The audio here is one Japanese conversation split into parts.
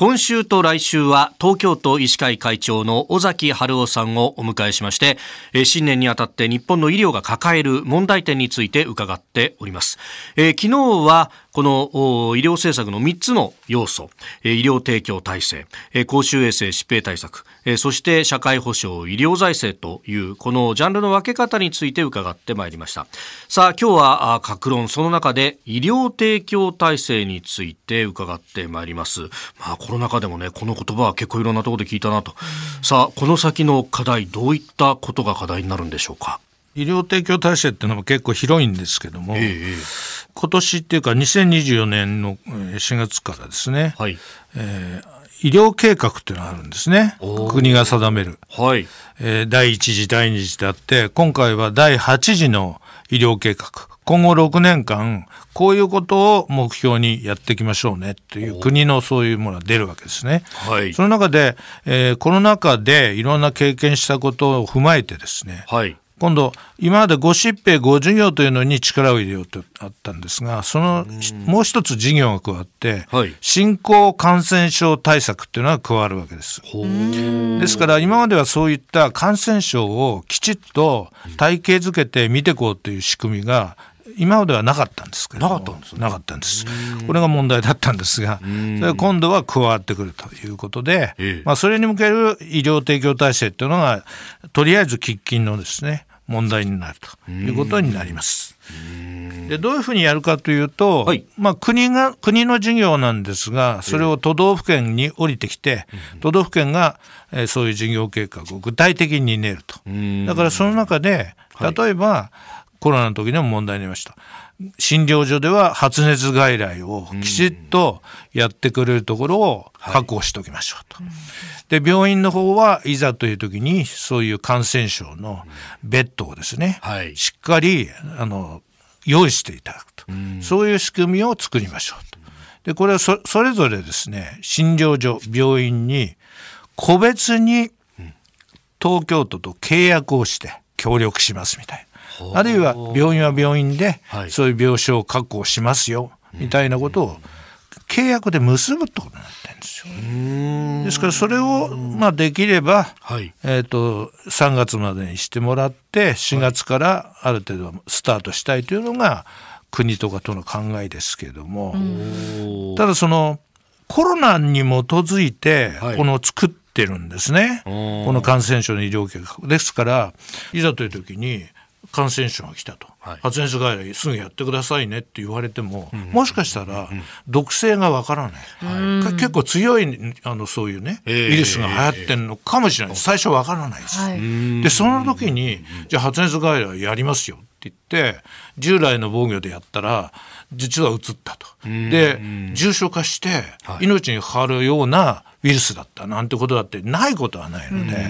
今週と来週は東京都医師会会長の尾崎春夫さんをお迎えしまして新年にあたって日本の医療が抱える問題点について伺っております、え、昨日はこの医療政策の3つの要素、医療提供体制、公衆衛生疾病対策、そして社会保障、医療財政というこのジャンルの分け方について伺ってまいりました。さあ、今日は各論、その中で医療提供体制について伺ってまいります。まあ、コロナ禍でもね、この言葉は結構いろんなところで聞いたなと。さあ、この先の課題、どういったことが課題になるんでしょうか？医療提供体制っていうのも結構広いんですけども、えー、今年っていうか2024年の4月からですね、はい。えー、医療計画っていうのがあるんですね。国が定める、はい。えー、第1次第2次であって今回は第8次の医療計画。今後6年間こういうことを目標にやっていきましょうねっていう国のそういうものが出るわけですね。はい、その中で、えー、コロナ禍でいろんな経験したことを踏まえてですね、はい、今度今まで5疾病5事業というのに力を入れようとあったんですがそのもう一つ事業が加わって、はい、新興感染症対策っていうのが加わるわけです。ですから今まではそういった感染症をきちっと体系づけて見ていこうという仕組みが今まではなかったんですけどなかったんです、ね、なかったんです。これが問題だったんですがそれ今度は加わってくるということで、まあ、それに向ける医療提供体制っていうのがとりあえず喫緊のですね問題になるということになります。でどういうふうにやるかというと、はい、まあ、国が国の事業なんですがそれを都道府県に降りてきて、都道府県が、えー、そういう事業計画を具体的に練ると。だからその中で例えば、はい、コロナの時にも問題になりました。診療所では発熱外来をきちっとやってくれるところを確保しておきましょうと。で病院の方はいざという時にそういう感染症のベッドをですね、はい、しっかりあの用意していただくと、そういう仕組みを作りましょうと。でこれはそれぞれですね診療所病院に個別に東京都と契約をして協力しますみたいな。あるいは病院は病院でそういう病床を確保しますよみたいなことを契約で結ぶってことになってるんですよ。ですからそれをまあできれば、はい、えー、と3月までにしてもらって4月からある程度スタートしたいというのが国とかとの考えですけれども。ただそのコロナに基づいてこの作ってるんですね、はい、この感染症の医療計画ですからいざという時に感染症が来たと、はい、発熱外来すぐやってくださいねって言われても、もしかしたら毒性がわからない、はい、結構強いあのそういうね、ウイルスが流行ってるのかもしれない、最初わからないです、はい、でその時にじゃあ発熱外来やりますよって言って従来の防御でやったら実はうつったと。で重症化して命に関わるようなウイルスだったなんてことだってないことはないので、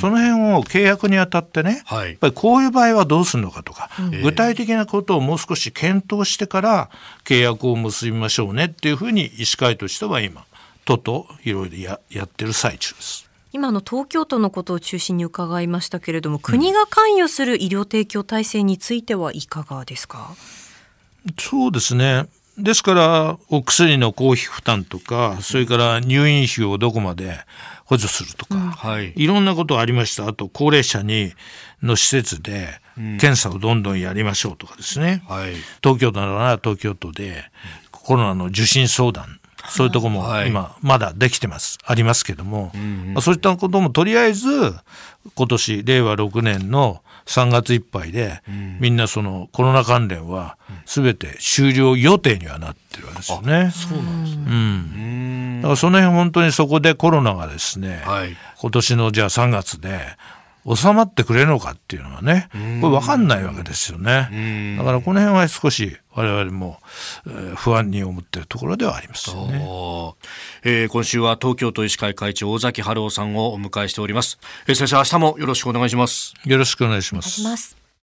その辺を契約にあたってね、はい、やっぱりこういう場合はどうするのかとか、具体的なことをもう少し検討してから契約を結びましょうねっていうふうに医師会としては今都といろいろややってる最中です。今の東京都のことを中心に伺いましたけれども、国が関与する医療提供体制についてはいかがですか？そうですね。ですからお薬の公費負担とかそれから入院費をどこまで補助するとか、はい、いろんなことありました。あと高齢者にの施設で検査をどんどんやりましょうとかですね、はい、東京都なら東京都でコロナの受診相談そういうとこも今まだできてます、ありますけども、まあ、そういったこともとりあえず今年令和6年の3月いっぱいで、みんなそのコロナ関連は全て終了予定にはなってるわけですよね。そうなんですね、うん、だからその辺本当にそこでコロナがですね、はい、今年のじゃあ3月で収まってくれるのかっていうのはねこれ分かんないわけですよね。だからこの辺は少し我々も、えー、不安に思っているところではありますよね、えー、今週は東京都医師会会長尾崎春夫さんをお迎えしております、えー、先生明日もよろしくお願いします。よろしくお願いします